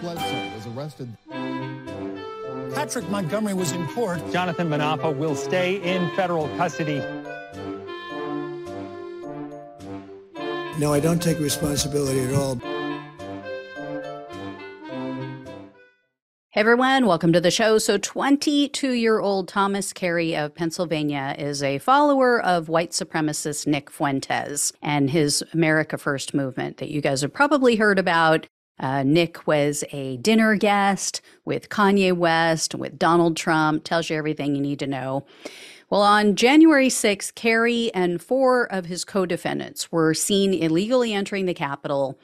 Bledsoe was arrested. Patrick Montgomery was in court. Jonathan Manapa will stay in federal custody. No, I don't take responsibility at all. Hey everyone, welcome to the show. So, 22 year old Thomas Carey of Pennsylvania is a follower of white supremacist Nick Fuentes and his America First movement that you guys have probably heard about. Uh, Nick was a dinner guest with Kanye West, with Donald Trump, tells you everything you need to know. Well, on January 6th, Carey and four of his co defendants were seen illegally entering the Capitol.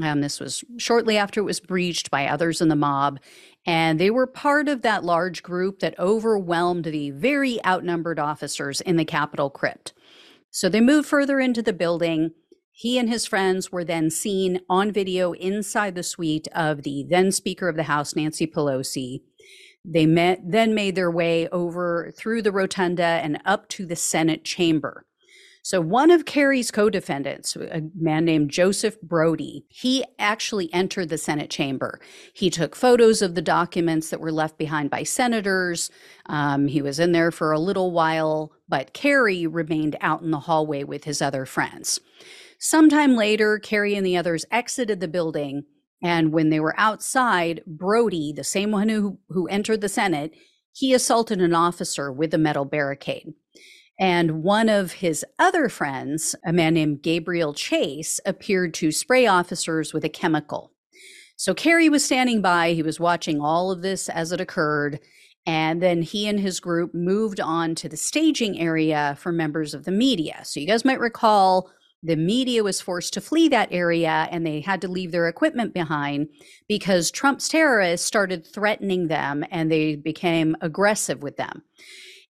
Um, this was shortly after it was breached by others in the mob. And they were part of that large group that overwhelmed the very outnumbered officers in the Capitol crypt. So they moved further into the building. He and his friends were then seen on video inside the suite of the then Speaker of the House, Nancy Pelosi. They met, then made their way over through the rotunda and up to the Senate chamber. So, one of Carey's co defendants, a man named Joseph Brody, he actually entered the Senate chamber. He took photos of the documents that were left behind by senators. Um, he was in there for a little while, but Carey remained out in the hallway with his other friends. Sometime later, Carey and the others exited the building and when they were outside, Brody, the same one who, who entered the Senate, he assaulted an officer with a metal barricade. And one of his other friends, a man named Gabriel Chase, appeared to spray officers with a chemical. So Carey was standing by, he was watching all of this as it occurred. And then he and his group moved on to the staging area for members of the media. So you guys might recall the media was forced to flee that area and they had to leave their equipment behind because Trump's terrorists started threatening them and they became aggressive with them.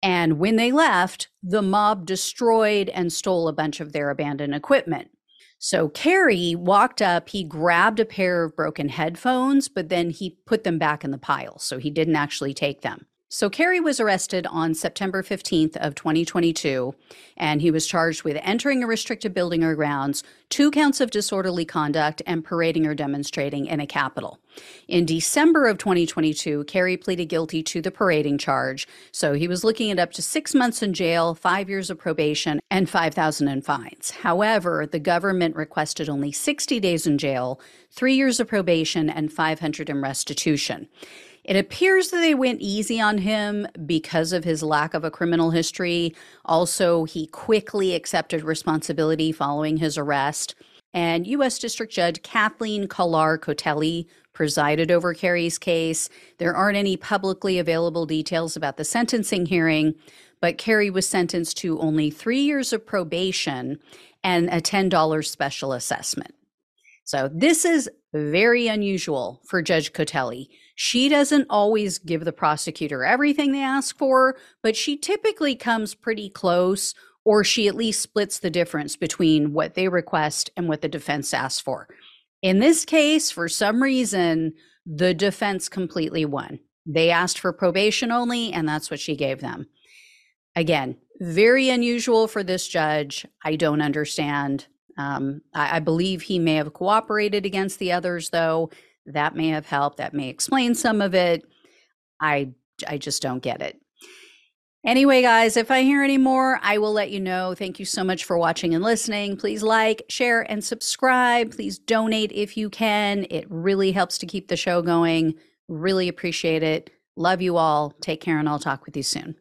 And when they left, the mob destroyed and stole a bunch of their abandoned equipment. So Carey walked up, he grabbed a pair of broken headphones, but then he put them back in the pile. So he didn't actually take them. So Carey was arrested on September 15th of 2022 and he was charged with entering a restricted building or grounds, two counts of disorderly conduct and parading or demonstrating in a capitol. In December of 2022, Carey pleaded guilty to the parading charge, so he was looking at up to 6 months in jail, 5 years of probation and 5,000 in fines. However, the government requested only 60 days in jail, 3 years of probation and 500 in restitution. It appears that they went easy on him because of his lack of a criminal history. Also, he quickly accepted responsibility following his arrest. And U.S. District Judge Kathleen Kollar-Kotelly presided over Carey's case. There aren't any publicly available details about the sentencing hearing, but Carey was sentenced to only three years of probation and a $10 special assessment. So, this is very unusual for Judge Kotelly. She doesn't always give the prosecutor everything they ask for, but she typically comes pretty close, or she at least splits the difference between what they request and what the defense asks for. In this case, for some reason, the defense completely won. They asked for probation only, and that's what she gave them. Again, very unusual for this judge. I don't understand. Um, I, I, believe he may have cooperated against the others, though. That may have helped. That may explain some of it. I I just don't get it. Anyway, guys, if I hear any more, I will let you know. Thank you so much for watching and listening. Please like, share, and subscribe. Please donate if you can. It really helps to keep the show going. Really appreciate it. Love you all. Take care, and I'll talk with you soon.